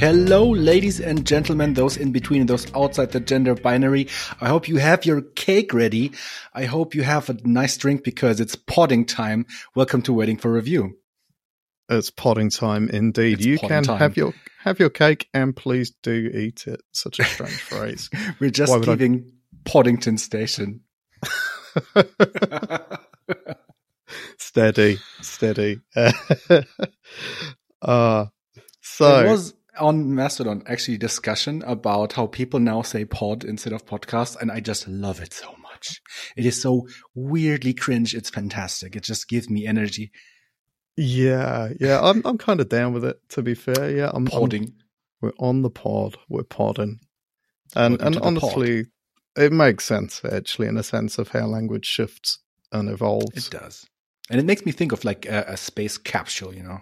Hello, ladies and gentlemen, those in between, those outside the gender binary. I hope you have your cake ready. I hope you have a nice drink because it's potting time. Welcome to Waiting for Review. It's potting time indeed. It's you can time. have your have your cake and please do eat it. Such a strange phrase. We're just Why would I- leaving Poddington Station. steady, steady. uh, so was on Mastodon actually discussion about how people now say pod instead of podcast, and I just love it so much. It is so weirdly cringe. It's fantastic. It just gives me energy. yeah, yeah, I'm I'm kind of down with it. To be fair, yeah, I'm, I'm Podding. we're on the pod. We're podding, and Welcome and honestly, it makes sense actually in a sense of how language shifts and evolves. It does. And it makes me think of like a, a space capsule, you know.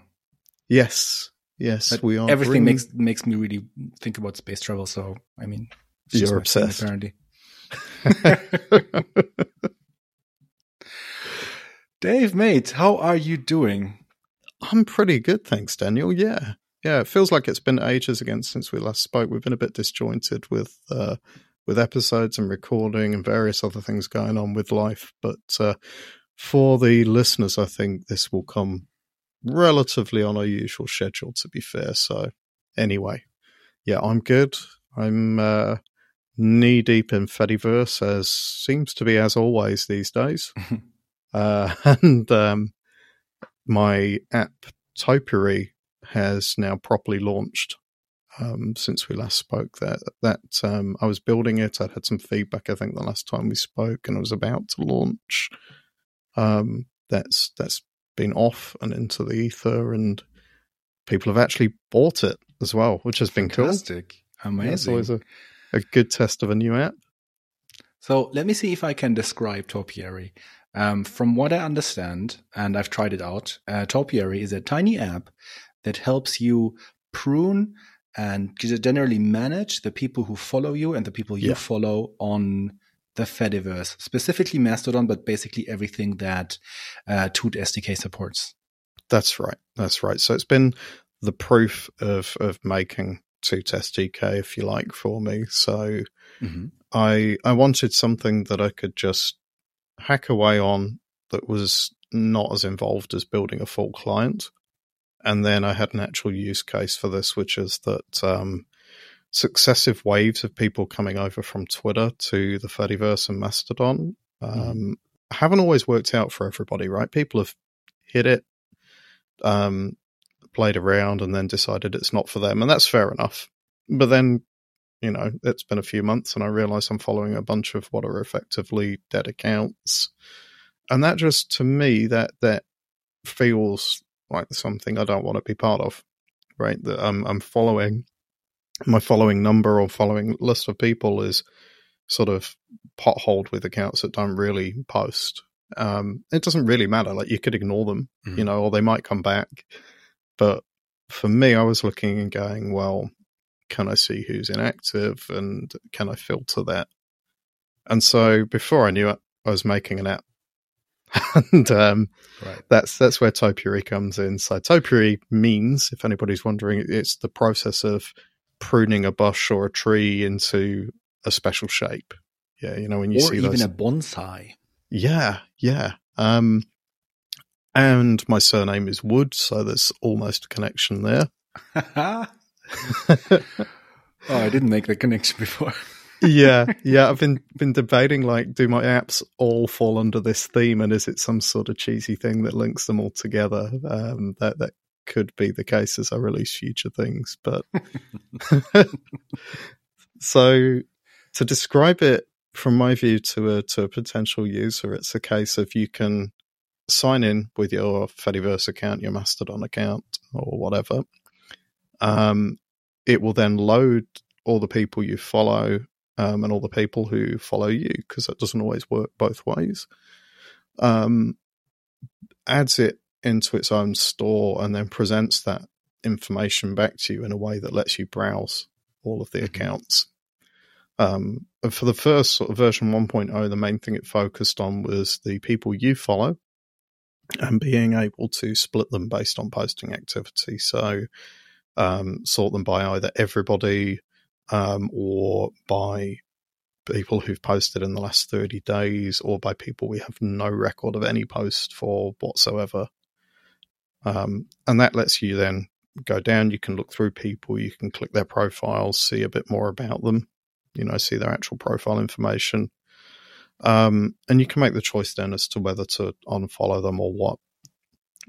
Yes, yes, But we are. Everything bringing- makes makes me really think about space travel. So I mean, You're my thing, obsessed. apparently. Dave, mate, how are you doing? I'm pretty good, thanks, Daniel. Yeah, yeah. It feels like it's been ages again since we last spoke. We've been a bit disjointed with uh, with episodes and recording and various other things going on with life. But uh, for the listeners, I think this will come relatively on our usual schedule. To be fair, so anyway, yeah, I'm good. I'm uh, knee deep in Fediverse, as seems to be as always these days. uh, and um, my app Topiary has now properly launched um, since we last spoke. That that um, I was building it. I'd had some feedback. I think the last time we spoke, and I was about to launch. Um, that's that's been off and into the ether, and people have actually bought it as well, which has been cool. Fantastic. Yeah, Amazing. It's always a, a good test of a new app. So let me see if I can describe Topiary. Um, from what I understand, and I've tried it out, uh, Topiary is a tiny app that helps you prune and generally manage the people who follow you and the people you Yeah. follow on the Fediverse, specifically Mastodon, but basically everything that uh, Toot SDK supports. That's right. That's right. So it's been the proof of of making TootSDK, if you like, for me. So I I wanted something that I could just hack away on that was not as involved as building a full client. And then I had an actual use case for this, which is that um, successive waves of people coming over from Twitter to the Fediverse and Mastodon um, haven't always worked out for everybody, right? People have hit it, um, played around, and then decided it's not for them, and that's fair enough. But then, you know, it's been a few months, and I realize I'm following a bunch of what are effectively dead accounts, and that just to me that that feels like something I don't want to be part of, right? That I'm I'm following my following number or following list of people is sort of potholed with accounts that don't really post. Um, it doesn't really matter. Like you could ignore them, Mhm. you know, or they might come back. But for me, I was looking and going, well, can I see who's inactive and can I filter that? And so before I knew it, I was making an app. and um, Right. that's that's where topiary comes in. So topiary means, if anybody's wondering, it's the process of pruning a bush or a tree into a special shape. Yeah, you know when you or see even those. a bonsai. yeah, yeah. Um, and my surname is Wood, so there's almost a connection there. oh, I didn't make the connection before. yeah, yeah. I've been been debating like, do my apps all fall under this theme, and is it some sort of cheesy thing that links them all together? Um, that that could be the case as I release future things, but so to describe it from my view to a to a potential user, it's a case of you can sign in with your Fediverse account, your Mastodon account, or whatever. Um, it will then load all the people you follow um, and all the people who follow you because that doesn't always work both ways. Um, adds it into its own store and then presents that information back to you in a way that lets you browse all of the Mhm. accounts. Um, for the first sort of version 1.0, the main thing it focused on was the people you follow and being able to split them based on posting activity. So um, sort them by either everybody um, or by people who've posted in the last 30 days or by people we have no record of any post for whatsoever. Um, and that lets you then go down. You can look through people, you can click their profiles, see a bit more about them, you know, see their actual profile information. Um, and you can make the choice then as to whether to unfollow them or what.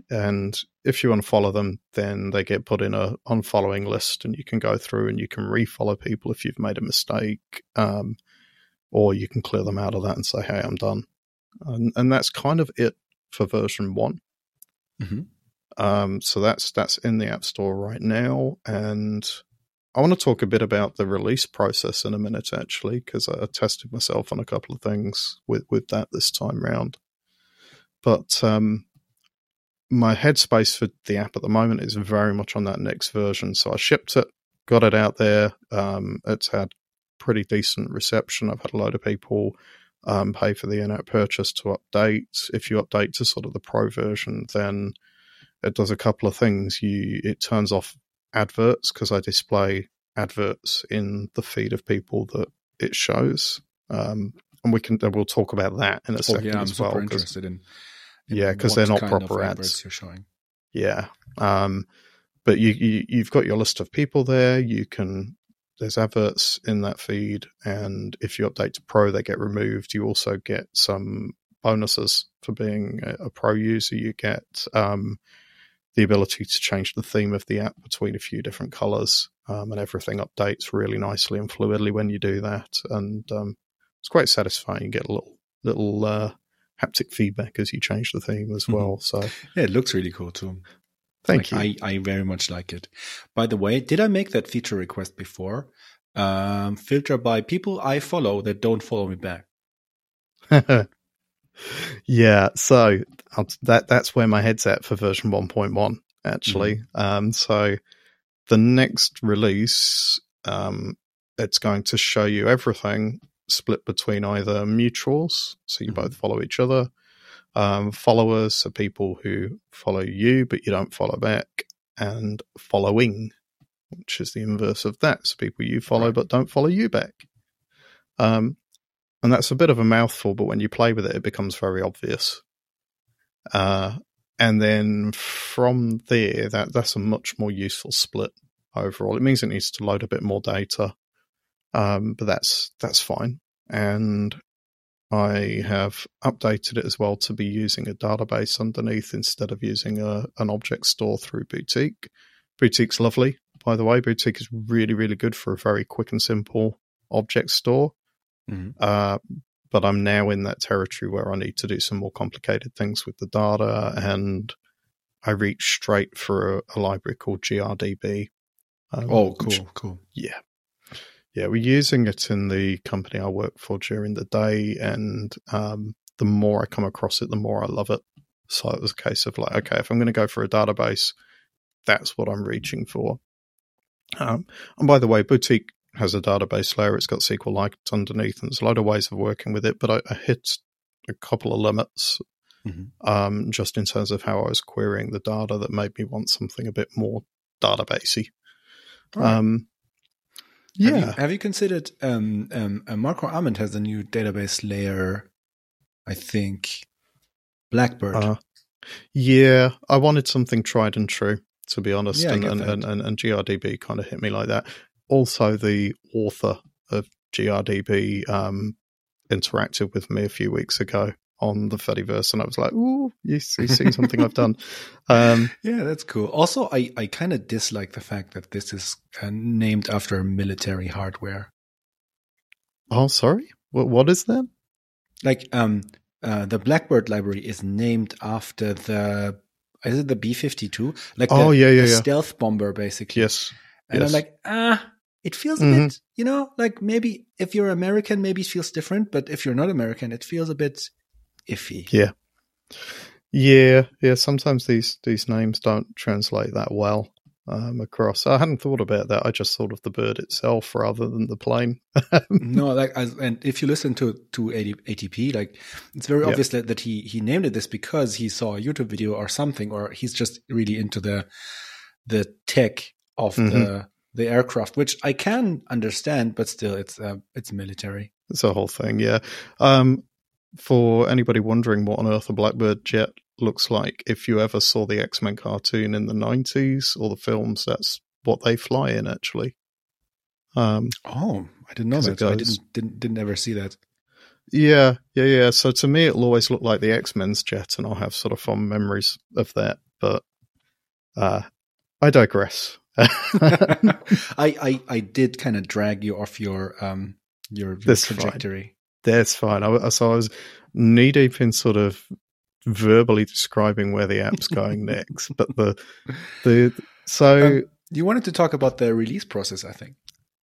And if you unfollow them, then they get put in a unfollowing list, and you can go through and you can refollow people if you've made a mistake, um, or you can clear them out of that and say, "Hey, I'm done." And, and that's kind of it for version one. Mm-hmm. Um, so that's that's in the App Store right now, and I want to talk a bit about the release process in a minute, actually, because I tested myself on a couple of things with with that this time round. But um, my headspace for the app at the moment is very much on that next version. So I shipped it, got it out there. Um, it's had pretty decent reception. I've had a load of people um, pay for the in-app purchase to update. If you update to sort of the pro version, then it does a couple of things. You it turns off adverts because I display adverts in the feed of people that it shows. Um, and we can we'll talk about that in a oh, second yeah, as well. Interested in, in yeah, because they're not proper ads. You're showing. Yeah, um, but you, you you've got your list of people there. You can there's adverts in that feed, and if you update to Pro, they get removed. You also get some bonuses for being a, a Pro user. You get um, the ability to change the theme of the app between a few different colors, um, and everything updates really nicely and fluidly when you do that. And um, it's quite satisfying. You get a little little uh, haptic feedback as you change the theme as mm-hmm. well. Mm-hmm. So yeah, it looks really cool too. Thank like, you. I, I very much like it. By the way, did I make that feature request before? Um, filter by people I follow that don't follow me back. yeah, so that that's where my head's at for version 1.1 actually. Mm-hmm. Um, so the next release, um, it's going to show you everything split between either mutuals, so you mm-hmm. both follow each other, um, followers are people who follow you but you don't follow back, and following, which is the inverse of that, so people you follow right. but don't follow you back. Um, and that's a bit of a mouthful, but when you play with it, it becomes very obvious. Uh, and then from there, that that's a much more useful split overall. It means it needs to load a bit more data, um, but that's that's fine. And I have updated it as well to be using a database underneath instead of using a, an object store through Boutique. Boutique's lovely, by the way. Boutique is really, really good for a very quick and simple object store. Mm-hmm. Uh, but I'm now in that territory where I need to do some more complicated things with the data, and I reach straight for a, a library called GRDB. Um, oh, cool, which, cool. Yeah, yeah, we're using it in the company I work for during the day, and um, the more I come across it, the more I love it. So it was a case of like, okay, if I'm going to go for a database, that's what I'm reaching for. Um, and by the way, Boutique has a database layer. It's got SQLite underneath, and there's a lot of ways of working with it. But I, I hit a couple of limits mm-hmm. um, just in terms of how I was querying the data that made me want something a bit more databasey. Right. Um, yeah. Have you, have you considered um, um, uh, Marco Arment has a new database layer? I think Blackbird. Uh, yeah, I wanted something tried and true, to be honest, yeah, and, and, and, and GRDB kind of hit me like that also the author of GRDB um, interacted with me a few weeks ago on the Fediverse, and I was like, "Ooh, you see, see something I've done." Um, yeah, that's cool. Also, I I kind of dislike the fact that this is uh, named after military hardware. Oh, sorry. What what is that? Like, um, uh, the Blackbird library is named after the is it the B fifty two? Like, oh the, yeah, yeah, the yeah, stealth bomber, basically. Yes. And yes. I'm like, ah, it feels a mm-hmm. bit, you know, like maybe if you're American, maybe it feels different, but if you're not American, it feels a bit iffy. Yeah. Yeah, yeah. Sometimes these these names don't translate that well um, across. I hadn't thought about that. I just thought of the bird itself rather than the plane. no, like, and if you listen to to ATP, like, it's very yep. obvious that, that he he named it this because he saw a YouTube video or something, or he's just really into the the tech of mm-hmm. the the aircraft, which I can understand, but still, it's uh, it's military. It's a whole thing, yeah. Um, for anybody wondering what on earth a Blackbird jet looks like, if you ever saw the X Men cartoon in the nineties or the films, that's what they fly in actually. Um, oh, I didn't know that. I didn't didn't didn't ever see that. Yeah, yeah, yeah. So to me, it'll always look like the X Men's jet, and I'll have sort of fond memories of that. But uh, I digress. I, I I did kind of drag you off your um your, your trajectory. Fine. That's fine. I, so I was knee deep in sort of verbally describing where the app's going next, but the the so um, you wanted to talk about the release process, I think.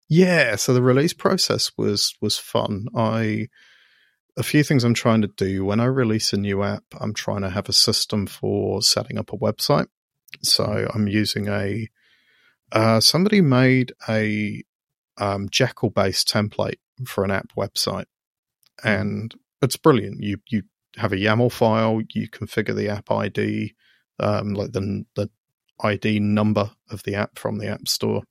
Yeah, so the release process was was fun. I a few things I'm trying to do when I release a new app. I'm trying to have a system for setting up a website. So mm-hmm. I'm using a uh, somebody made a um, Jekyll based template for an app website, mm-hmm. and it's brilliant. You you have a YAML file, you configure the app ID, um, like the the ID number of the app from the App Store,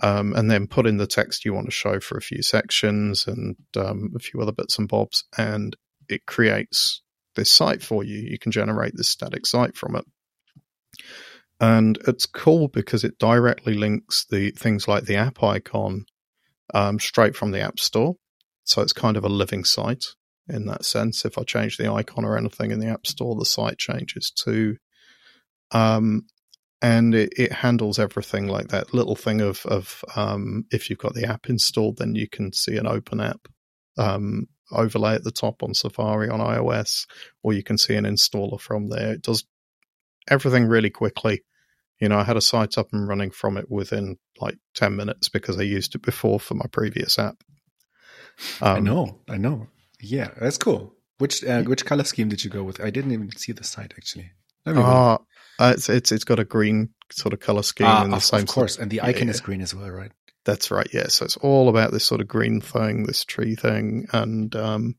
um, and then put in the text you want to show for a few sections and um, a few other bits and bobs, and it creates this site for you. You can generate this static site from it. And it's cool because it directly links the things like the app icon um, straight from the App Store. So it's kind of a living site in that sense. If I change the icon or anything in the App Store, the site changes too. Um, and it, it, handles everything like that little thing of of um, if you've got the app installed, then you can see an open app um, overlay at the top on Safari on iOS, or you can see an installer from there. It does everything really quickly. You know, I had a site up and running from it within like 10 minutes because I used it before for my previous app. Um, I know, I know. Yeah, that's cool. Which uh, which color scheme did you go with? I didn't even see the site actually. Uh, uh, it's it's it's got a green sort of color scheme ah, the of, same. Of course, and the icon yeah, is green as well, right? That's right. Yeah, so it's all about this sort of green thing, this tree thing, and um,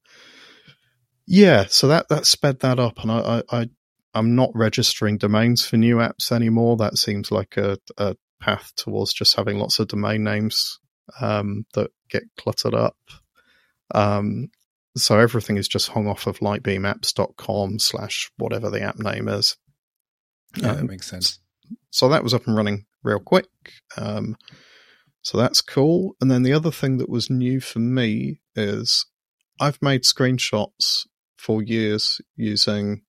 yeah, so that that sped that up, and I, I, I I'm not registering domains for new apps anymore. That seems like a, a path towards just having lots of domain names um, that get cluttered up. Um, so everything is just hung off of lightbeamapps.com slash whatever the app name is. Yeah, um, that makes sense. So that was up and running real quick. Um, so that's cool. And then the other thing that was new for me is I've made screenshots for years using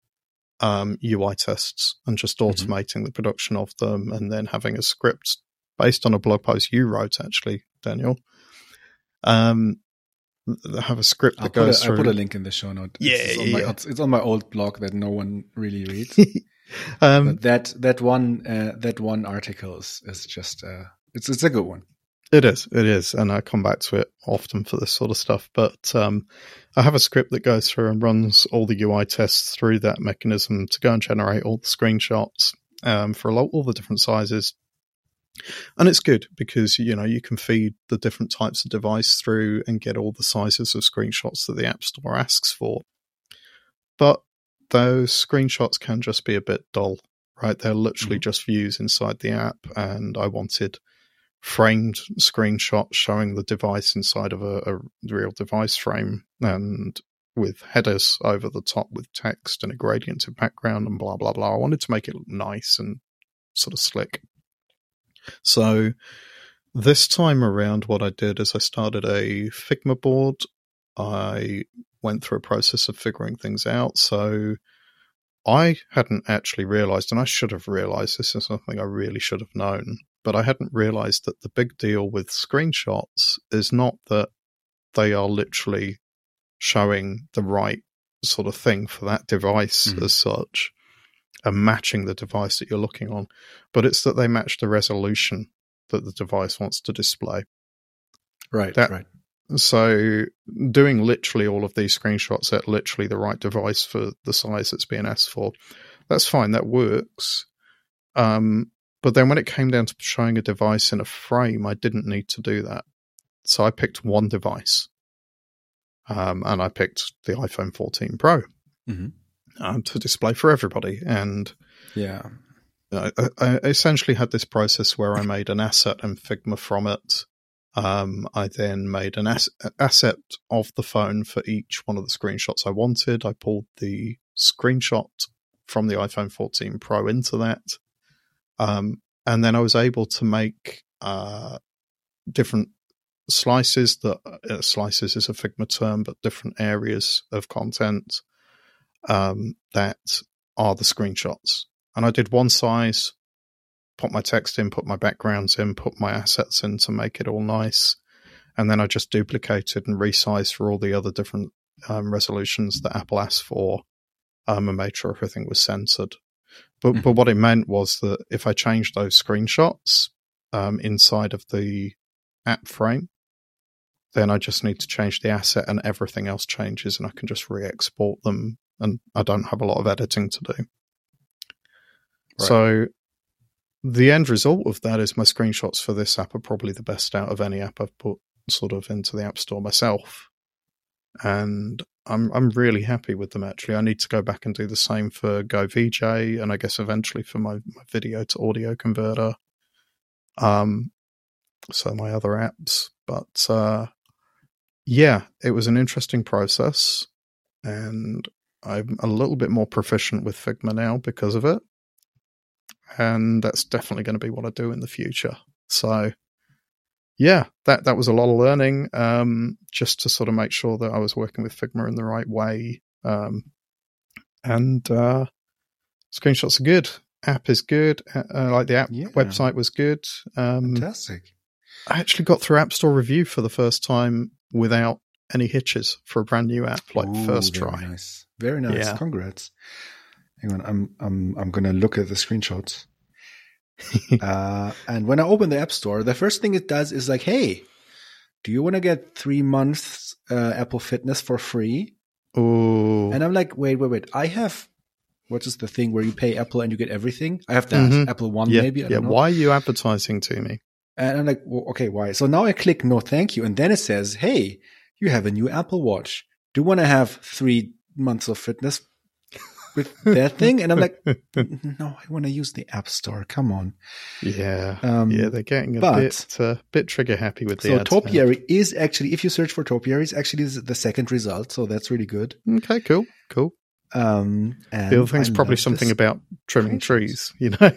um, UI tests and just mm-hmm. automating mm-hmm. the production of them and then having a script based on a blog post you wrote, actually, Daniel. Um, have a script that I'll goes a, through. I'll put a link in the show note. Yeah, it's, on yeah. My, it's, on my old blog that no one really reads. um, that that one uh, that one article is, is just uh, it's it's a good one. It is, it is, and I come back to it often for this sort of stuff. But um, I have a script that goes through and runs all the UI tests through that mechanism to go and generate all the screenshots um, for all the different sizes. And it's good because you know you can feed the different types of device through and get all the sizes of screenshots that the App Store asks for. But those screenshots can just be a bit dull, right? They're literally mm-hmm. just views inside the app, and I wanted framed screenshots showing the device inside of a, a real device frame and with headers over the top with text and a gradient of background and blah blah blah. I wanted to make it look nice and sort of slick. So this time around, what I did is I started a Figma board. I went through a process of figuring things out. So I hadn't actually realized, and I should have realized this is something I really should have known, but I hadn't realized that the big deal with screenshots is not that they are literally showing the right sort of thing for that device mm-hmm. as such and matching the device that you're looking on, but it's that they match the resolution that the device wants to display. Right, that, right. So doing literally all of these screenshots at literally the right device for the size that's being asked for, that's fine. That works. Um, but then when it came down to showing a device in a frame, I didn't need to do that. So I picked one device. Um, and I picked the iPhone 14 Pro mm-hmm. um, to display for everybody. And yeah, I, I essentially had this process where I made an asset in Figma from it. Um, I then made an as- asset of the phone for each one of the screenshots I wanted. I pulled the screenshot from the iPhone 14 Pro into that. Um, and then I was able to make uh, different slices that uh, slices is a Figma term, but different areas of content um, that are the screenshots. And I did one size, put my text in, put my backgrounds in, put my assets in to make it all nice. And then I just duplicated and resized for all the other different um, resolutions that Apple asked for um, and made sure everything was centered. But mm-hmm. but what it meant was that if I changed those screenshots um, inside of the app frame, then I just need to change the asset and everything else changes, and I can just re-export them, and I don't have a lot of editing to do. Right. So the end result of that is my screenshots for this app are probably the best out of any app I've put sort of into the App Store myself. And I'm I'm really happy with them actually. I need to go back and do the same for GoVJ and I guess eventually for my, my video to audio converter. Um so my other apps. But uh yeah, it was an interesting process and I'm a little bit more proficient with Figma now because of it. And that's definitely going to be what I do in the future. So yeah, that that was a lot of learning, um, just to sort of make sure that I was working with Figma in the right way. Um, and uh, screenshots are good. App is good. Uh, uh, like the app yeah. website was good. Um, Fantastic. I actually got through App Store review for the first time without any hitches for a brand new app, like Ooh, first very try. Nice. Very nice. Yeah. Congrats. Hang on, I'm I'm I'm gonna look at the screenshots. uh, and when I open the App Store, the first thing it does is like, hey, do you want to get three months uh, Apple Fitness for free? Oh. And I'm like, wait, wait, wait. I have what is the thing where you pay Apple and you get everything? I have that mm-hmm. Apple One, yeah, maybe. yeah. Why are you advertising to me? And I'm like, well, okay, why? So now I click no, thank you, and then it says, hey, you have a new Apple Watch. Do you want to have three months of fitness with their thing, and I'm like, no, I want to use the App Store. Come on. Yeah, um, yeah, they're getting a but, bit uh, bit trigger happy with the. So Topiary is actually, if you search for Topiary, is actually the second result. So that's really good. Okay, cool, cool. Um, the other thing's probably something about trimming trees. You know.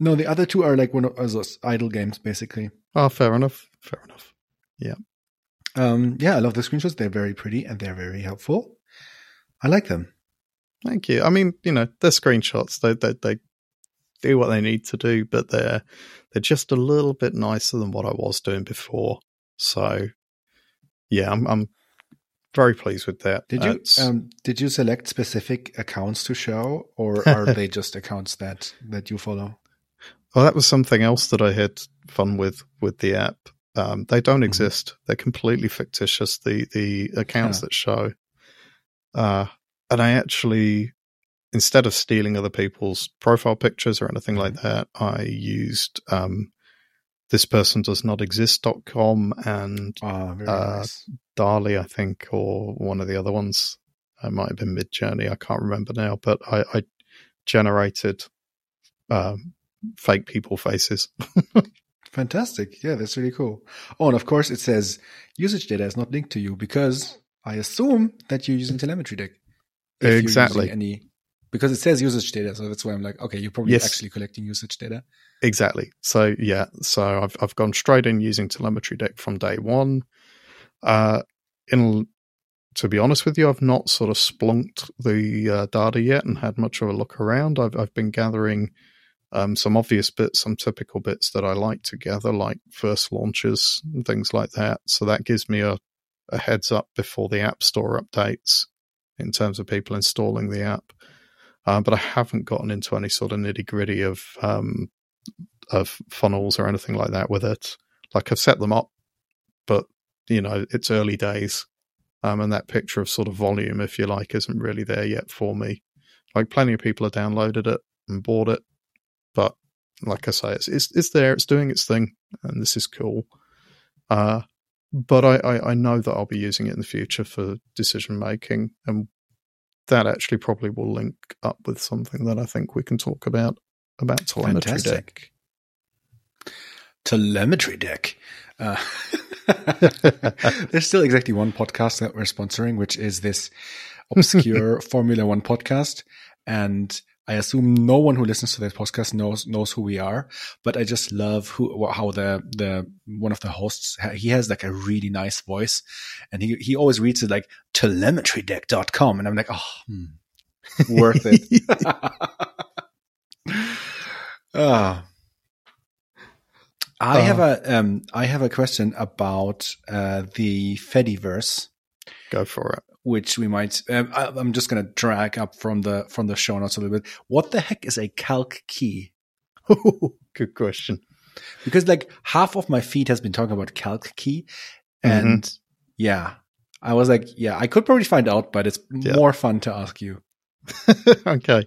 no, the other two are like one of those idle games, basically. Oh, fair enough. Fair enough. Yeah. Um, yeah, I love the screenshots. They're very pretty and they're very helpful. I like them. Thank you. I mean, you know, they're screenshots. They they they do what they need to do, but they're they're just a little bit nicer than what I was doing before. So, yeah, I'm I'm very pleased with that. Did you um, did you select specific accounts to show, or are they just accounts that that you follow? Well, that was something else that I had fun with with the app. Um, they don't mm-hmm. exist; they're completely fictitious. The the accounts that show. Uh, and I actually, instead of stealing other people's profile pictures or anything like mm-hmm. that, I used um, this person does not exist.com and oh, uh, nice. DALL-E, I think, or one of the other ones. It might have been Midjourney. I can't remember now, but I, I generated um, fake people faces. Fantastic. Yeah, that's really cool. Oh, and of course it says usage data is not linked to you because I assume that you're using TelemetryDeck exactly. any because it says usage data so that's why i'm like okay you're probably yes. actually collecting usage data. Exactly. So yeah so i've i've gone straight in using TelemetryDeck from day one. Uh in to be honest with you i've not sort of splunked the uh, data yet and had much of a look around. I've i've been gathering um, some obvious bits, some typical bits that I like to gather, like first launches and things like that. So that gives me a, a heads up before the App Store updates in terms of people installing the app. Uh, but I haven't gotten into any sort of nitty gritty of um, of funnels or anything like that with it. Like I've set them up, but you know it's early days, um, and that picture of sort of volume, if you like, isn't really there yet for me. Like plenty of people have downloaded it and bought it, but like I say, it's it's, it's there, it's doing its thing, and this is cool. Uh, but I, I, I, know that I'll be using it in the future for decision making, and that actually probably will link up with something that I think we can talk about about telemetry Fantastic. deck. TelemetryDeck. Uh, there's still exactly one podcast that we're sponsoring, which is this obscure Formula One podcast. And I assume no one who listens to this podcast knows knows who we are. But I just love who how the the one of the hosts he has like a really nice voice, and he he always reads it like telemetrydeck.com, and I'm like, oh, hmm, worth it. Ah. I have a um, I have a question about uh, the Fediverse, Go for it. Which we might. Um, I, I'm just going to drag up from the from the show notes a little bit. What the heck is a Calckey? Good question. Because like half of my feed has been talking about Calckey, and yeah, I was like, yeah, I could probably find out, but it's Yeah. more fun to ask you. okay.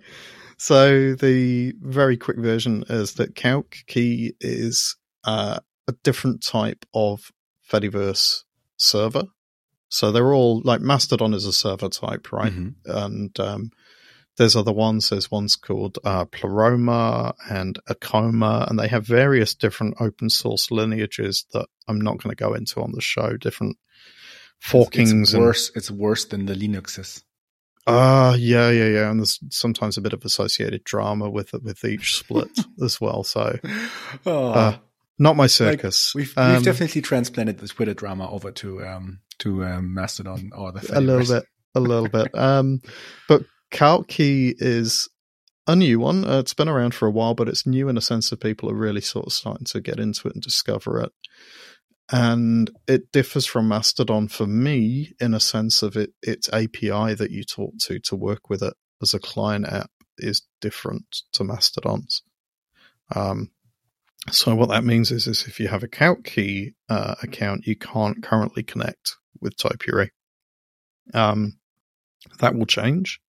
So the very quick version is that Calc Key is uh, a different type of Fediverse server. So they're all like Mastodon is a server type, right? Mhm. And um, there's other ones. There's ones called uh, Pleroma and Akkoma, and they have various different open source lineages that I'm not going to go into on the show. Different forkings It's and worse. It's worse than the Linuxes. Ah, yeah, yeah, yeah, and there's sometimes a bit of associated drama with with each split as well. So, Oh, uh, not my circus. we've Um, we've definitely transplanted the Twitter drama over to um to um, Mastodon or the a little bit, a little bit. Um, but Calckey is a new one. Uh, it's been around for a while, but it's new in a sense that people are really sort of starting to get into it and discover it. And it differs from Mastodon for me in a sense of it. Its API that you talk to to work with it as a client app is different to Mastodon's. Um, so what that means is, is if you have a Calckey uh, account, you can't currently connect with Topiary. Um, that will change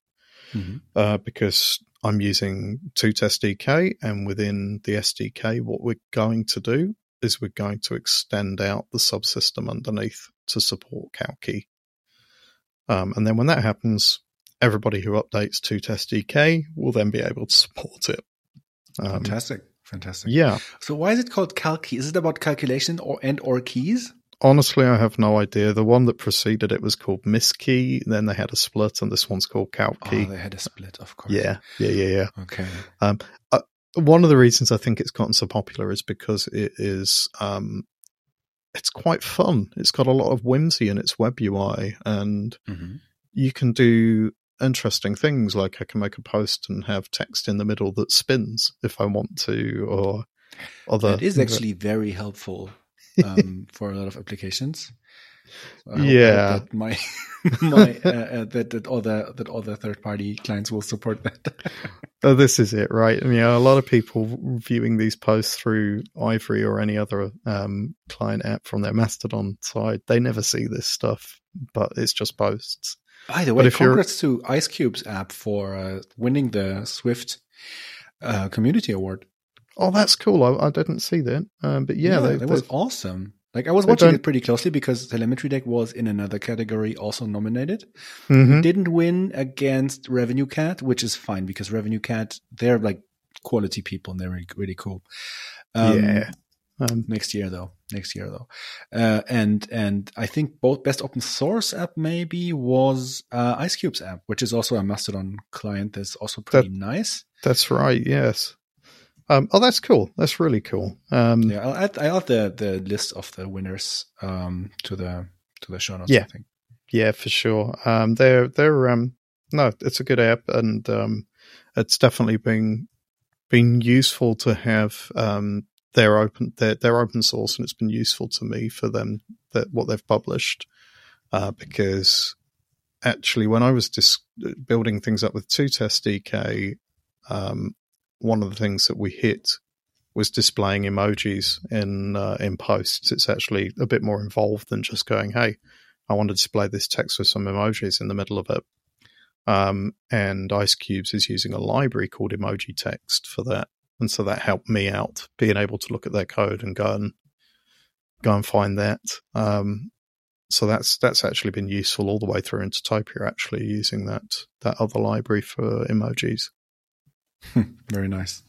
Mhm. uh, because I'm using TootSDK, and within the SDK, what we're going to do is we're going to extend out the subsystem underneath to support Calckey. Um, and then when that happens, everybody who updates TootSDK will then be able to support it. Um, Fantastic, fantastic. yeah, So why is it called Calckey? Is it about calculation or and or keys? honestly, I have no idea. The one that preceded it was called Misskey. Then they had a split, and this one's called Oh, Calckey. they had a split, of course. yeah, yeah, yeah, yeah. Okay. one of the reasons I think it's gotten so popular is because it is um, it's quite fun. It's got a lot of whimsy in its web UI, and hmm you can do interesting things like I can make a post and have text in the middle that spins if I want to, or other. It is actually very helpful um, for a lot of applications. So Yeah. that my my uh, uh, that that all the that all the third party clients will support that. Oh, this is it, right? I mean, a lot of people viewing these posts through Ivory or any other um, client app from their Mastodon side, they never see this stuff, but it's just posts. By the But way, if you're- congrats to Ice Cubes app for uh, winning the Swift uh, Community Award. Oh, that's cool. I, I didn't see that. Um, but yeah, they, that was awesome. Like I was watching it pretty closely because TelemetryDeck was in another category also nominated. Mhm. Didn't win against RevenueCat, which is fine because RevenueCat they're like quality people and they're really, really cool. Um, yeah. Um, next year though next year though uh, and and i think both best open source app maybe was uh, Ice Cubes app which is also a mastodon client that's also pretty nice that's right. Yes. Um, oh, that's cool. That's really cool. Um, yeah i'll add i'll add the the list of the winners um to the to the show notes Yeah. i think Yeah, for sure. Um, they're they're um, no, it's a good app, and um, it's definitely been been useful to have um, their open They're open source, and it's been useful to me for them that what they've published uh, because actually when I was dis- building things up with TootSDK, um, one of the things that we hit was displaying emojis in uh, in posts. It's actually a bit more involved than just going, "Hey, I want to display this text with some emojis in the middle of it." Um, and Ice Cubes is using a library called Emoji Text for that, and so that helped me out being able to look at their code and go and go and find that. Um, so that's that's actually been useful all the way through into Topia. Actually, using that that other library for emojis. very nice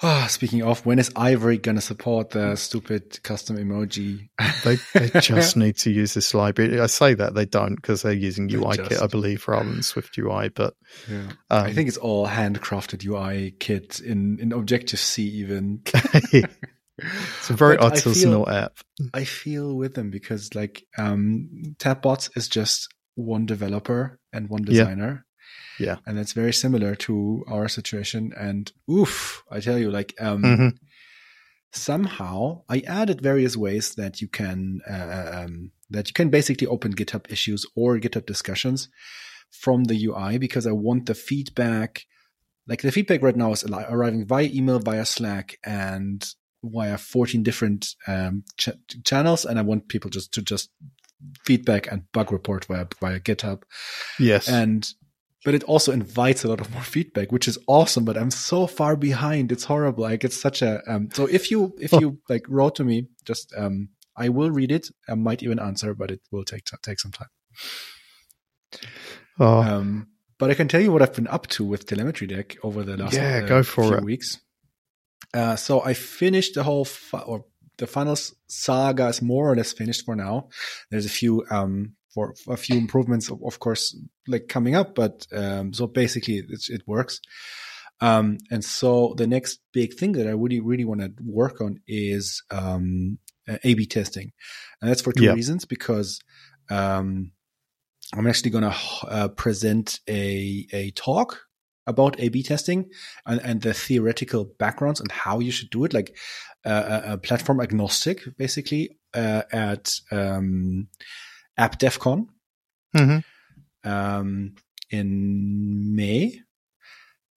Oh, speaking of, when is Ivory going to support the stupid custom emoji? they, they just need to use this library. I say that they don't because they're using UIKit, I believe, rather than SwiftUI. But yeah. um, I think it's all handcrafted UIKit in, in Objective C, even. it's a very but artisanal feel, app. I feel with them because, like, um, Tapbots is just one developer and one designer. Yeah. And that's very similar to our situation. And oof, I tell you, like, um, mm-hmm. somehow I added various ways that you can, uh, uh um, that you can basically open GitHub issues or GitHub discussions from the UI because I want the feedback. Like the feedback right now is arriving via email, via Slack, and via 14 different um, ch- channels. And I want people just to just feedback and bug report via, via GitHub. Yes. And but it also invites a lot of more feedback, which is awesome. But I'm so far behind; it's horrible. Like it's such a um, so if you if you like wrote to me, just um, I will read it. I might even answer, but it will take take some time. Oh. Um, but I can tell you what I've been up to with TelemetryDeck over the last yeah, uh, go for few it. weeks. Uh, so I finished the whole or the final saga is more or less finished for now. There's a few um, for a few improvements, of, of course, like coming up. But um, so basically, it works. Um, and so the next big thing that I really, really want to work on is um, A/B testing, and that's for two reasons. Because um, I'm actually going to uh, present a a talk about A/B testing and, and, the theoretical backgrounds and how you should do it, like uh, a, platform agnostic, basically uh, at um, App DevCon mm-hmm. um, in May.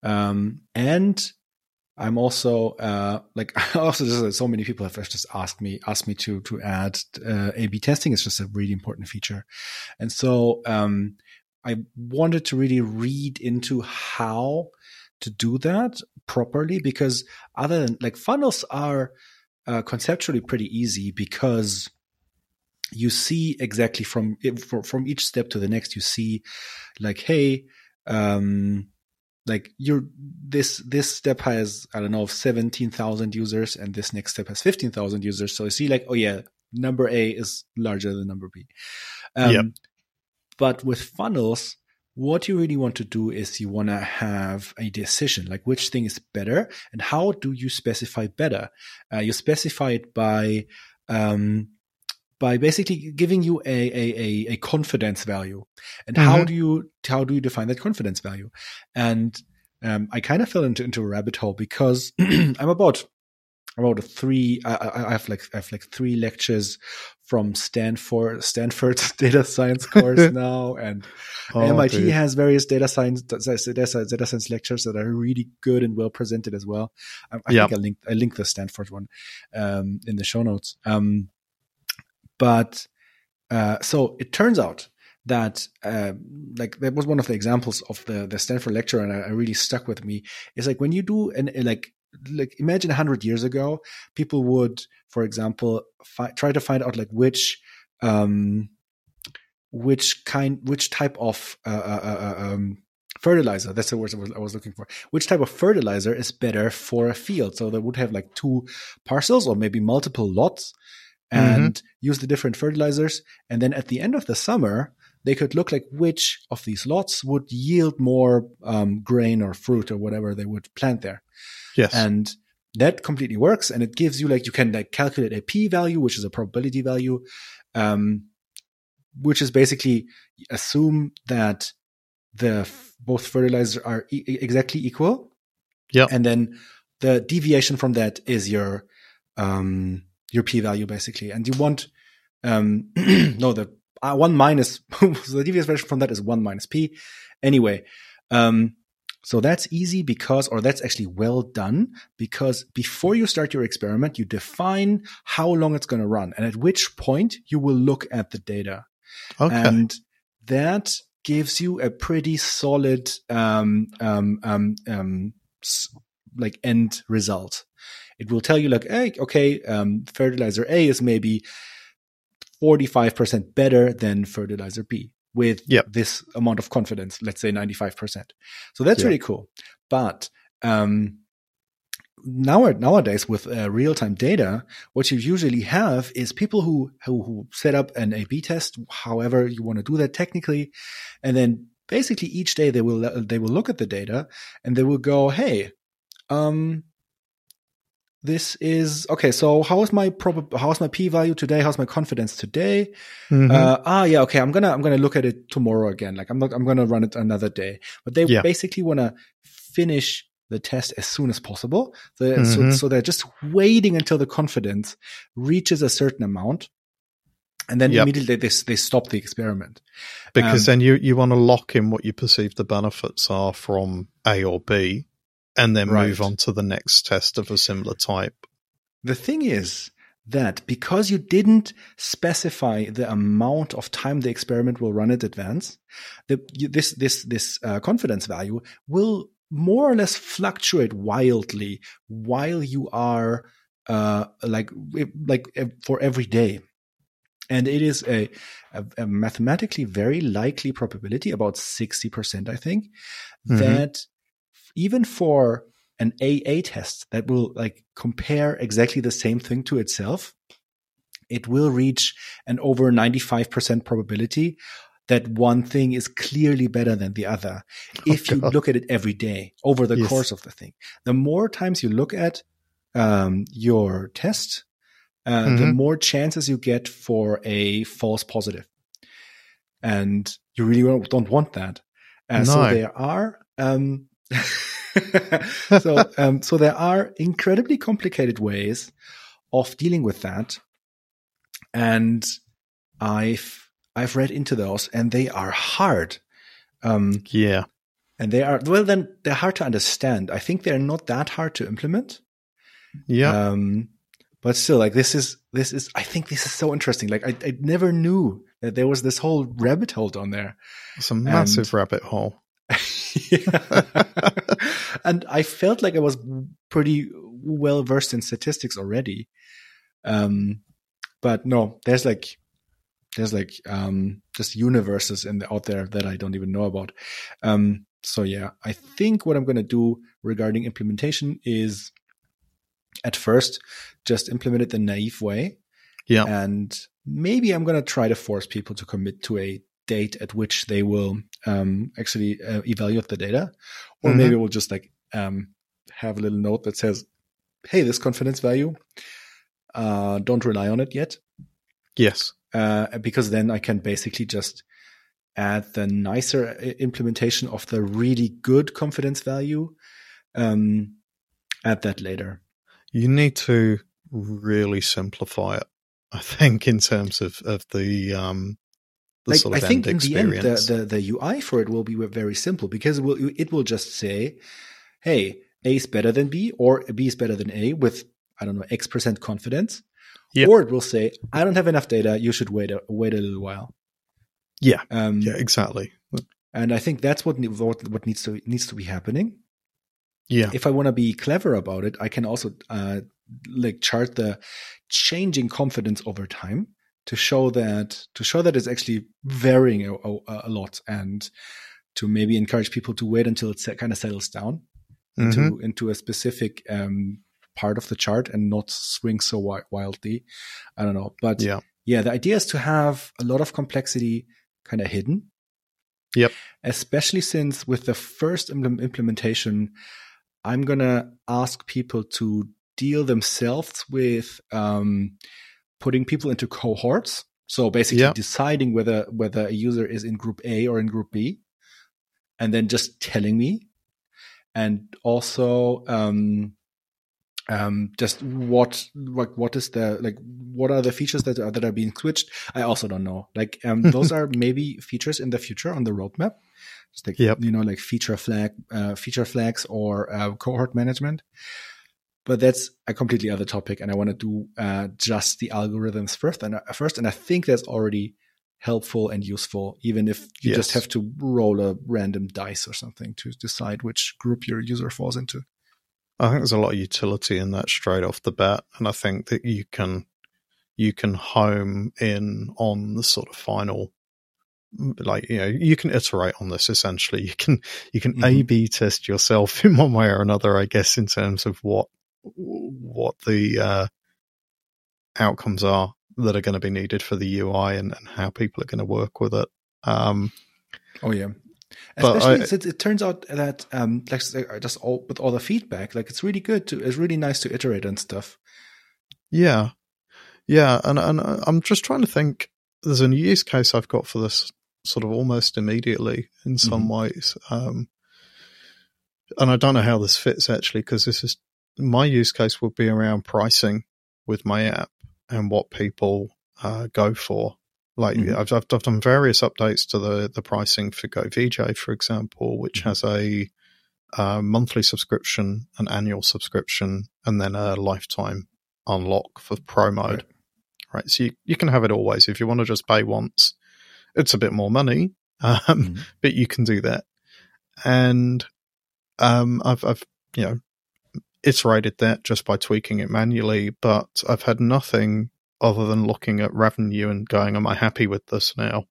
Um, and I'm also uh, like also just, so many people have just asked me asked me to to add uh, A/B testing. It's just a really important feature, and so um, I wanted to really read into how to do that properly because other than like funnels are uh, conceptually pretty easy because you see exactly from from each step to the next you see like hey um like you're this this step has i don't know 17,000 users and this next step has 15,000 users. So you see like oh yeah number a is larger than number b. Um, yep. but with funnels what you really want to do is you want to have a decision like which thing is better and how do you specify better? Uh, you specify it by um, by basically giving you a a, a, a confidence value. And mm-hmm. how do you how do you define that confidence value? And um, I kind of fell into into a rabbit hole because I'm about about a three. I, I, have like I have like three lectures from Stanford Stanford's data science course now, and oh, MIT dude. has various data science data science, data science lectures that are really good and well presented as well. I, I think I linked I linked the Stanford one um, in the show notes. Um, but uh, so it turns out that uh, like that was one of the examples of the the Stanford lecture, and I, I really stuck with me. Is like when you do an like like imagine a hundred years ago, people would, for example, fi- try to find out like which um, which kind which type of uh, uh, uh, uh um, fertilizer that's the word I was looking for which type of fertilizer is better for a field so they would have like two parcels or maybe multiple lots. And mm-hmm. use the different fertilizers. And then at the end of the summer, they could look like which of these lots would yield more um, grain or fruit or whatever they would plant there. Yes. And that completely works. And it gives you like, you can like calculate a p value, which is a probability value, um, which is basically assume that the both fertilizers are e- exactly equal. Yeah. And then the deviation from that is your, um, your p value basically, and you want um, no the uh, one minus so the devious version from that is one minus p. Anyway, um, so that's easy because, or that's actually well done because before you start your experiment, you define how long it's going to run and at which point you will look at the data. Okay. And that gives you a pretty solid, um, um, um, um, like end result. It will tell you like, hey, okay, um, fertilizer A is maybe 45% better than fertilizer B with yep. this amount of confidence, let's say 95%. So that's yep. really cool. But um, now nowadays with uh, real time data, what you usually have is people who, who who set up an A/B test, however you want to do that technically, and then basically each day they will they will look at the data and they will go, hey, um, this is okay. So how is my prob- how is my p value today? How's my confidence today? Mm-hmm. Uh, ah, yeah, okay. I'm gonna I'm gonna look at it tomorrow again. Like I'm not I'm gonna run it another day. But they yeah. basically want to finish the test as soon as possible. So, mm-hmm. so, so they're just waiting until the confidence reaches a certain amount. And then yep. immediately they, they stop the experiment. Because um, then you, you want to lock in what you perceive the benefits are from A or B and then right. move on to the next test of a similar type. The thing is that because you didn't specify the amount of time the experiment will run at advance, the, this this this uh, confidence value will more or less fluctuate wildly while you are uh, like like for every day and it is a, a, a, mathematically very likely probability about 60% i think mm-hmm. that even for an aa test that will like compare exactly the same thing to itself it will reach an over 95% probability that one thing is clearly better than the other oh, if you look at it every day over the yes. course of the thing. The more times you look at um, your test, uh, mm-hmm. the more chances you get for a false positive. And you really don't want that. Uh, no. So there are, um, so, um, so there are incredibly complicated ways of dealing with that. And I've I've read into those and they are hard. Um, yeah. And they are, well, then they're hard to understand. I think they're not that hard to implement. Yeah. Um, but still, like this is, this is, I think this is so interesting. Like I, I never knew that there was this whole rabbit hole down there. It's a massive and, rabbit hole. and I felt like I was pretty well versed in statistics already. Um, but no, there's like there's like um, just universes in the, out there that I don't even know about. Um, so yeah, I think what I'm going to do regarding implementation is at first just implement it the naive way. Yeah. And maybe I'm going to try to force people to commit to a date at which they will um, actually uh, evaluate the data. Or mm-hmm. maybe we'll just like um, have a little note that says, hey, this confidence value, uh, don't rely on it yet. Yes uh, because then I can basically just add the nicer uh, implementation of the really good confidence value. Um, add that later. You need to really simplify it. I think in terms of of the um, the like, sort of I think in experience. the end the, the the UI for it will be very simple because it will it will just say, hey, A is better than B or B is better than A with I don't know X percent confidence. Yep. Or it will say, I don't have enough data. You should wait a, wait a little while. Yeah. Um, yeah, exactly. And I think that's what, what, what needs to, needs to be happening. Yeah. If I want to be clever about it, I can also, uh, like chart the changing confidence over time to show that, to show that it's actually varying a, a, a lot and to maybe encourage people to wait until it kind of settles down mm-hmm. into, into a specific, um, part of the chart and not swing so wildly. I don't know, but yeah, yeah. The idea is to have a lot of complexity kind of hidden. Yep. Especially since with the first implementation, I'm gonna ask people to deal themselves with um, putting people into cohorts. So basically, yep. deciding whether whether a user is in group A or in group B, and then just telling me, and also um, um, just what like what is the like what are the features that are that are being switched i also don't know like um, those are maybe features in the future on the roadmap just like yep. you know like feature flag uh, feature flags or uh, cohort management but that's a completely other topic and i want to do uh, just the algorithms first and uh, first and i think that's already helpful and useful even if you yes. just have to roll a random dice or something to decide which group your user falls into I think there's a lot of utility in that straight off the bat, and I think that you can you can home in on the sort of final like you know you can iterate on this essentially you can you can mm-hmm. a b test yourself in one way or another i guess in terms of what what the uh, outcomes are that are going to be needed for the UI and, and how people are going to work with it. Um, oh yeah, especially I, since it turns out that um, like just all with all the feedback, like it's really good to it's really nice to iterate and stuff. Yeah, yeah, and and I'm just trying to think. There's a use case I've got for this sort of almost immediately in some mm-hmm. ways. Um, and I don't know how this fits actually because this is my use case would be around pricing with my app and what people uh, go for. Like mm-hmm. I've, I've, done various updates to the the pricing for GoVJ, for example, which mm-hmm. has a uh, monthly subscription, an annual subscription, and then a lifetime unlock for pro mode. Right. right. So you, you can have it always. If you want to just pay once, it's a bit more money, um, mm-hmm. but you can do that. And um, I've, I've, you know, iterated that just by tweaking it manually, but I've had nothing other than looking at revenue and going, am I happy with this now?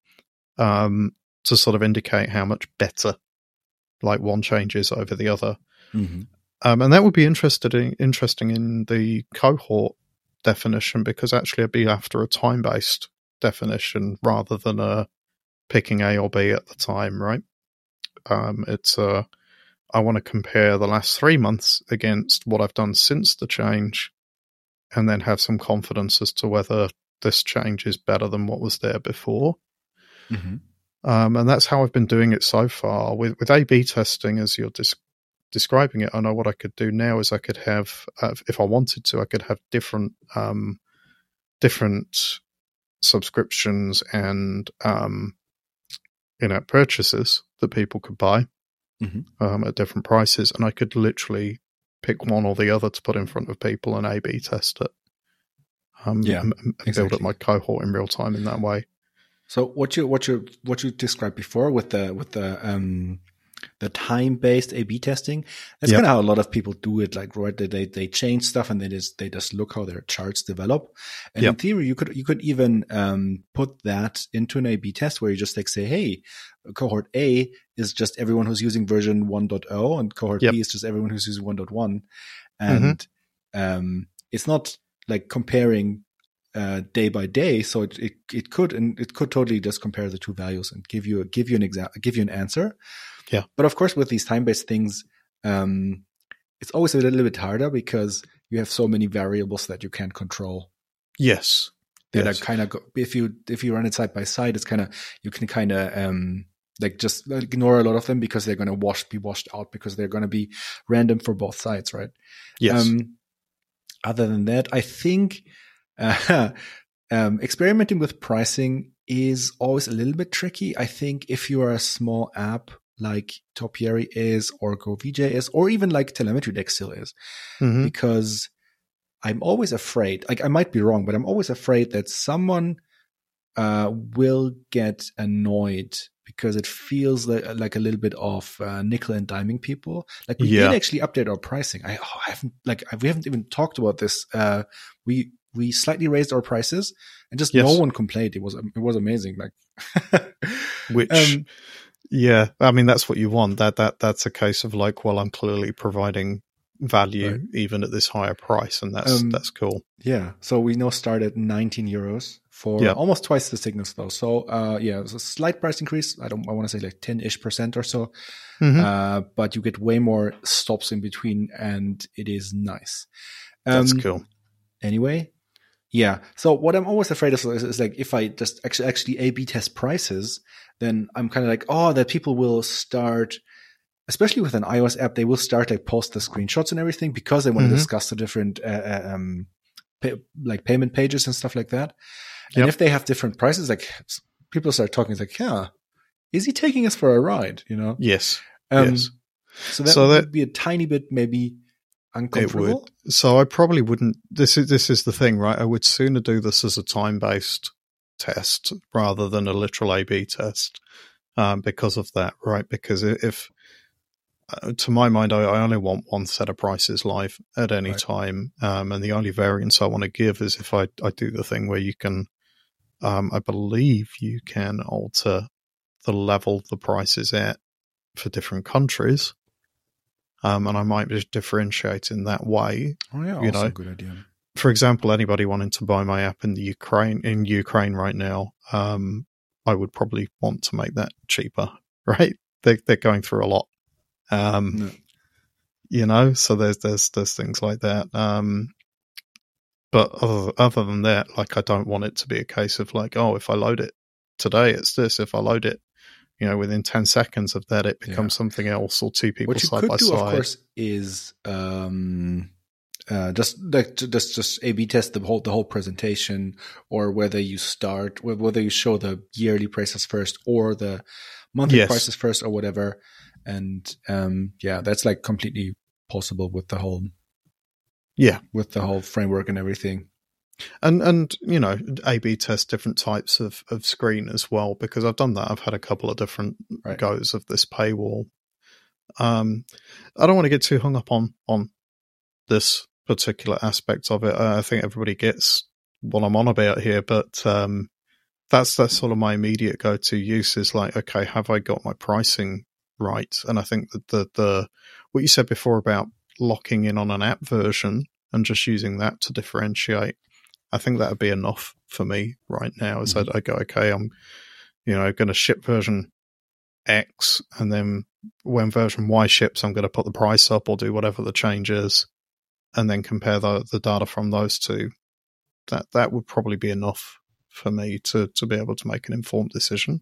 Um, to sort of indicate how much better like one changes over the other. Mm-hmm. Um, and that would be interesting, interesting in the cohort definition because actually it'd be after a time based definition rather than a picking A or B at the time, right? Um, it's a, uh, I want to compare the last three months against what I've done since the change and then have some confidence as to whether this change is better than what was there before. Mm-hmm. Um, and that's how I've been doing it so far. With with A B testing, as you're dis- describing it, I know what I could do now is I could have, uh, if I wanted to, I could have different um, different subscriptions and um, know purchases that people could buy mm-hmm. um, at different prices, and I could literally pick one or the other to put in front of people and A/B test it. Um, yeah, and, and exactly. build up my cohort in real time in that way. So what you what you what you described before with the with the um the time based A B testing. That's yep. kind of how a lot of people do it. Like, right, they, they, they change stuff and they just, they just look how their charts develop. And yep. in theory, you could, you could even, um, put that into an A B test where you just like say, Hey, cohort A is just everyone who's using version 1.0 and cohort yep. B is just everyone who's using 1.1. Mm-hmm. And, mm-hmm. um, it's not like comparing uh, day by day. So it, it, it could and it could totally just compare the two values and give you a, give you an example, give you an answer. Yeah. But of course, with these time based things, um, it's always a little bit harder because you have so many variables that you can't control. Yes. That yes. are kind of if you if you run it side by side, it's kind of you can kind of um like just ignore a lot of them because they're going to wash be washed out because they're going to be random for both sides, right? Yes. Um, other than that, I think uh, um, experimenting with pricing is always a little bit tricky. I think if you are a small app like Topiary is or GoVJ is, or even like TelemetryDeck still is, mm-hmm. because I'm always afraid, like I might be wrong, but I'm always afraid that someone uh, will get annoyed because it feels like, like a little bit of uh, nickel and diming people. Like we yeah. did actually update our pricing. I, oh, I haven't like we haven't even talked about this. Uh, we we slightly raised our prices and just yes. no one complained. It was it was amazing. Like which um, yeah, I mean that's what you want. That that that's a case of like, well, I'm clearly providing value right. even at this higher price, and that's um, that's cool. Yeah. So we now start at 19 euros for yeah. almost twice the signals though. So uh, yeah, it's a slight price increase. I don't I want to say like 10 ish percent or so, mm-hmm. uh, but you get way more stops in between, and it is nice. Um, that's cool. Anyway, yeah. So what I'm always afraid of is, is, like if I just actually actually A/B test prices, then I'm kind of like, oh, that people will start, especially with an iOS app, they will start like post the screenshots and everything because they want mm-hmm. to discuss the different uh, uh, um, pay, like payment pages and stuff like that. And yep. if they have different prices, like people start talking, it's like, yeah, is he taking us for a ride? You know? Yes. Um, yes. So that so would that, be a tiny bit maybe uncomfortable. So I probably wouldn't. This is this is the thing, right? I would sooner do this as a time based test rather than a literal A/B test um, because of that, right? Because if uh, to my mind, I, I, only want one set of prices live at any right. time, um, and the only variance I want to give is if I, I do the thing where you can, um, I believe you can alter the level the price is at for different countries. Um, and I might just differentiate in that way. Oh yeah, you also know, a good idea. for example, anybody wanting to buy my app in the Ukraine in Ukraine right now, um, I would probably want to make that cheaper, right? They're, they're going through a lot. Um, No. you know, so there's there's there's things like that. Um, but other other than that, like I don't want it to be a case of like, oh, if I load it today, it's this. If I load it, you know, within ten seconds of that, it becomes something else, or two people What you side could by do, side. of course, is um, uh, just like just just A/B test the whole the whole presentation, or whether you start wh- whether you show the yearly prices first or the monthly Yes. prices first or whatever. And um, yeah, that's like completely possible with the whole Yeah. with the whole framework and everything. And and you know a/b test different types of of screen as well because i've done that. I've had a couple of different Right. goes of this paywall. Um i don't want to get too hung up on on this particular aspect of it. I think everybody gets what i'm on about here but um that's that's sort of my immediate go-to use is like okay have i got my pricing right? And i think that the the what you said before about locking in on an app version and just using that to differentiate I think that would be enough for me right now. Is that I go, okay, I'm, you know, going to ship version X, and then when version Y ships, I'm going to put the price up or do whatever the change is, and then compare the the data from those two. That that would probably be enough for me to to be able to make an informed decision.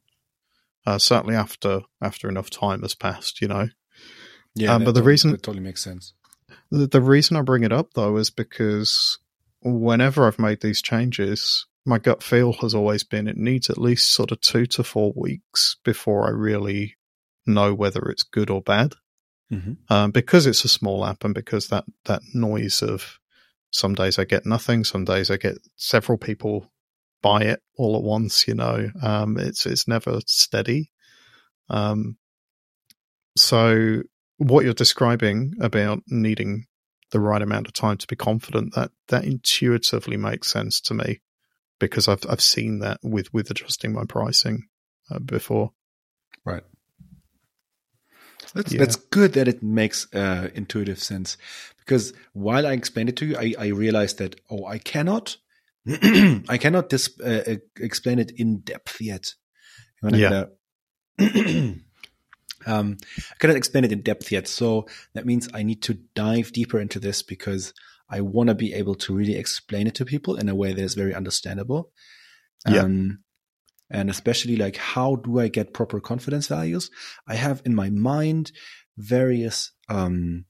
Uh, certainly after after enough time has passed, you know. Yeah, Um, but the totally- reason- that totally makes sense. The, the reason I bring it up though is because whenever I've made these changes, my gut feel has always been it needs at least sort of two to four weeks before I really know whether it's good or bad. Mhm. Um, because it's a small app and because that, that noise of some days I get nothing, some days I get several people buy it all at once, you know, um, it's, it's never steady. Um, so what you're describing about needing the right amount of time to be confident that that intuitively makes sense to me because I've I've seen that with with adjusting my pricing uh, before. Right. That's Yeah. that's good that it makes uh, intuitive sense because while I explained it to you, I, I realized that oh, I cannot, I cannot dis- uh, uh, explain it in depth yet. I'm Yeah. gonna- um, I cannot explain it in depth yet, so that means I need to dive deeper into this because I want to be able to really explain it to people in a way that is very understandable. Yeah. Um, and especially like how do I get proper confidence values? I have in my mind various um,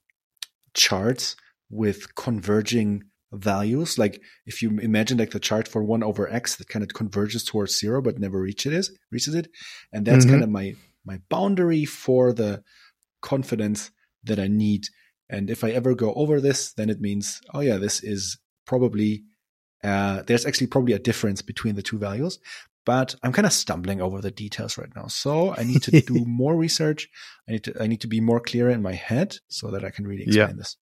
charts with converging values. Like if you imagine like the chart for one over x that kind of converges towards zero but never reaches it, reaches it, and that's Mhm. kind of my my boundary for the confidence that I need. And if I ever go over this, then it means oh yeah, this is probably uh, there's actually probably a difference between the two values but I'm kind of stumbling over the details right now. So I need to do more research. I need to I need to be more clear in my head so that I can really explain Yeah. this.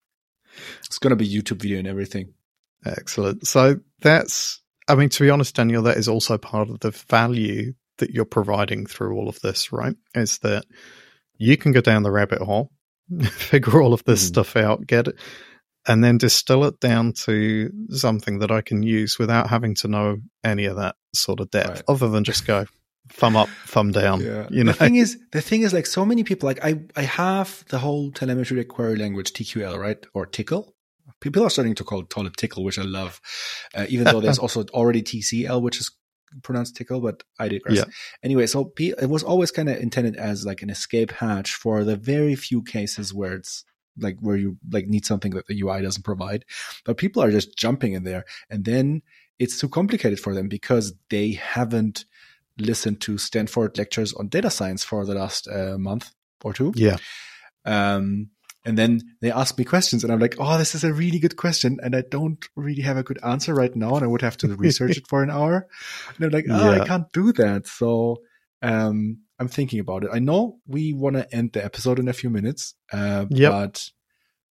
It's gonna be YouTube video and everything. Excellent. So that's I mean to be honest, Daniel, that is also part of the value that you're providing through all of this, right? Is that you can go down the rabbit hole, figure all of this Mhm. stuff out, get it, and then distill it down to something that I can use without having to know any of that sort of depth, Right. other than just go thumb up, thumb down. You know, the thing is, the thing is, like so many people, like I, I have the whole telemetry query language TQL, right, or Tickle. People are starting to call it, call it Tickle, which I love, uh, even though there's also already TCL, which is pronounced Tickle, but I digress. Yeah. Anyway, so P- it was always kind of intended as like an escape hatch for the very few cases where it's like where you like need something that the UI doesn't provide, but people are just jumping in there, and then it's too complicated for them because they haven't listened to Stanford lectures on data science for the last uh, month or two. yeah, Um, and then they ask me questions, and I'm like, "Oh, this is a really good question, and I don't really have a good answer right now, and I would have to research it for an hour." And I'm like, "Oh, Yeah. I can't do that." So um, I'm thinking about it. I know we want to end the episode in a few minutes, uh, Yep. but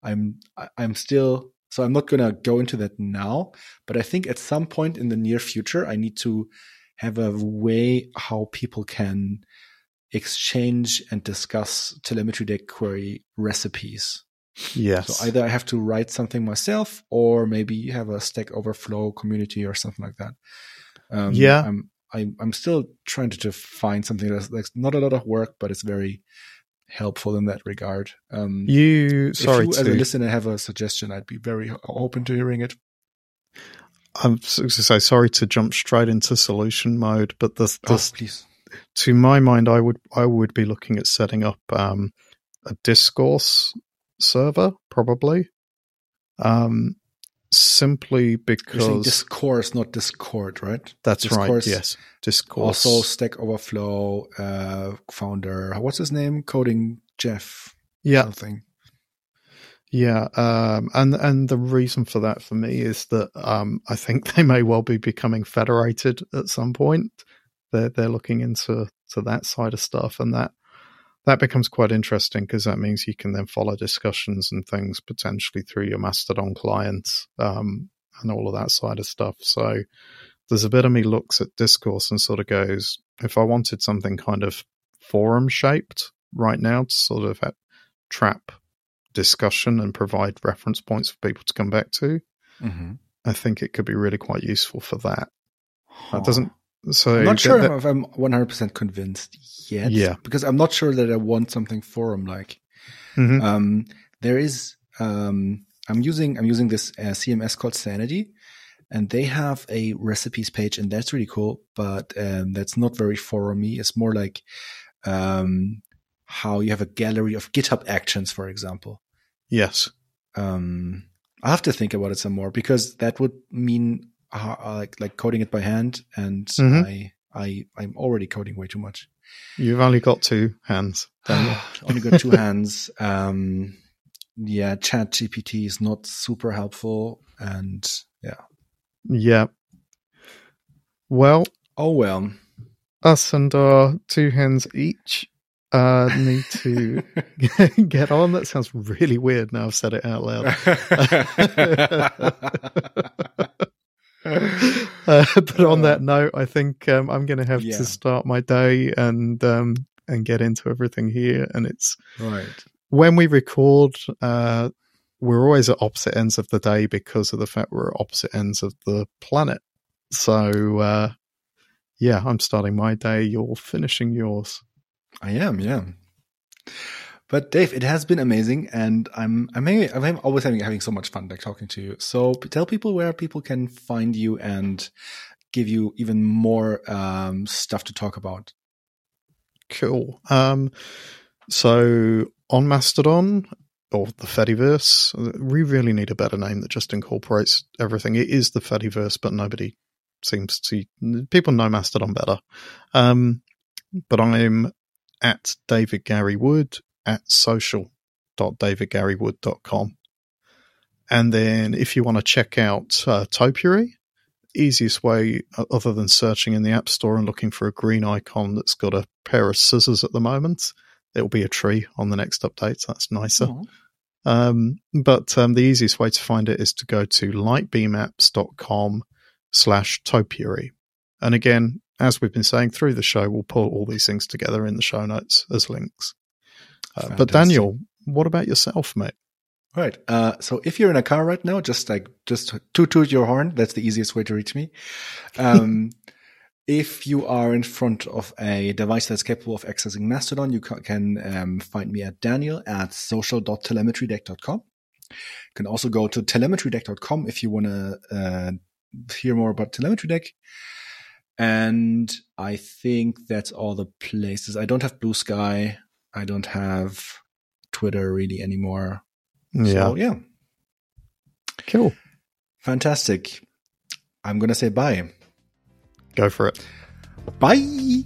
I'm I'm still so I'm not gonna go into that now. But I think at some point in the near future, I need to have a way how people can exchange and discuss TelemetryDeck query recipes Yes. So either I have to write something myself, or maybe you have a Stack Overflow community or something like that. Um, yeah. I'm, I, I'm still trying to, to find something that's, that's not a lot of work, but it's very helpful in that regard. Um, you, sorry, if you to, as a listener have a suggestion, I'd be very open to hearing it. I'm to say sorry to jump straight into solution mode, but this, this oh, please. To my mind, I would I would be looking at setting up um, a discourse server, probably. Um, simply because discourse, not Discord, right? That's discourse, right. Yes, discourse. Also, Stack Overflow uh, founder, what's his name? Coding Jeff. Yeah. Something. Yeah, um, and and the reason for that for me is that um, I think they may well be becoming federated at some point. They're they're looking into to that side of stuff, and that that becomes quite interesting because that means you can then follow discussions and things potentially through your Mastodon clients um, and all of that side of stuff. So there's a bit of me looks at discourse and sort of goes, if I wanted something kind of forum shaped right now to sort of trap discussion and provide reference points for people to come back to. Mm-hmm. I think it could be really quite useful for that. Huh. That doesn't. So I'm not sure that, if I'm 100% convinced yet. Yeah, because I'm not sure that I want something forum like. Mm-hmm. Um, there is. Um, I'm using I'm using this uh, CMS called Sanity, and they have a recipes page, and that's really cool. But um, that's not very forumy. It's more like um, how you have a gallery of GitHub actions, for example. Yes. Um, I have to think about it some more because that would mean like like coding it by hand, and mm-hmm. I I I'm already coding way too much. You've only got two hands. only got two hands. Um, yeah, ChatGPT is not super helpful, and yeah, yeah. Well, oh well. Us and our two hands each uh, need to get on. That sounds really weird now I've said it out loud. uh, but on that note, I think um, I'm going to have yeah. to start my day and um, and get into everything here. And it's right when we record. Uh, we're always at opposite ends of the day because of the fact we're at opposite ends of the planet. So, uh, yeah, I'm starting my day. You're finishing yours. I am, yeah. But Dave, it has been amazing, and I'm I'm, I'm always having having so much fun like talking to you. So tell people where people can find you and give you even more um, stuff to talk about. Cool. Um, so on Mastodon or the Fediverse, we really need a better name that just incorporates everything. It is the Fediverse, but nobody seems to people know Mastodon better. Um, but I'm at David Gary Wood at social.davidgarywood.com. And then if you want to check out uh, Topiary, easiest way other than searching in the App Store and looking for a green icon that's got a pair of scissors at the moment, it'll be a tree on the next update. So that's nicer. Um, but um, the easiest way to find it is to go to lightbeamapps.com slash topiary. And again, as we've been saying through the show, we'll pull all these things together in the show notes as links. Uh, but Daniel, what about yourself, mate? Right. Uh, so if you're in a car right now, just like just toot toot your horn. That's the easiest way to reach me. Um, if you are in front of a device that's capable of accessing Mastodon, you can um, find me at Daniel at social.telemetrydeck.com. You can also go to telemetrydeck.com if you want to uh, hear more about TelemetryDeck. And I think that's all the places. I don't have Bluesky. I don't have Twitter really anymore. Yeah. So, yeah. Cool. Fantastic. I'm going to say bye. Go for it. Bye.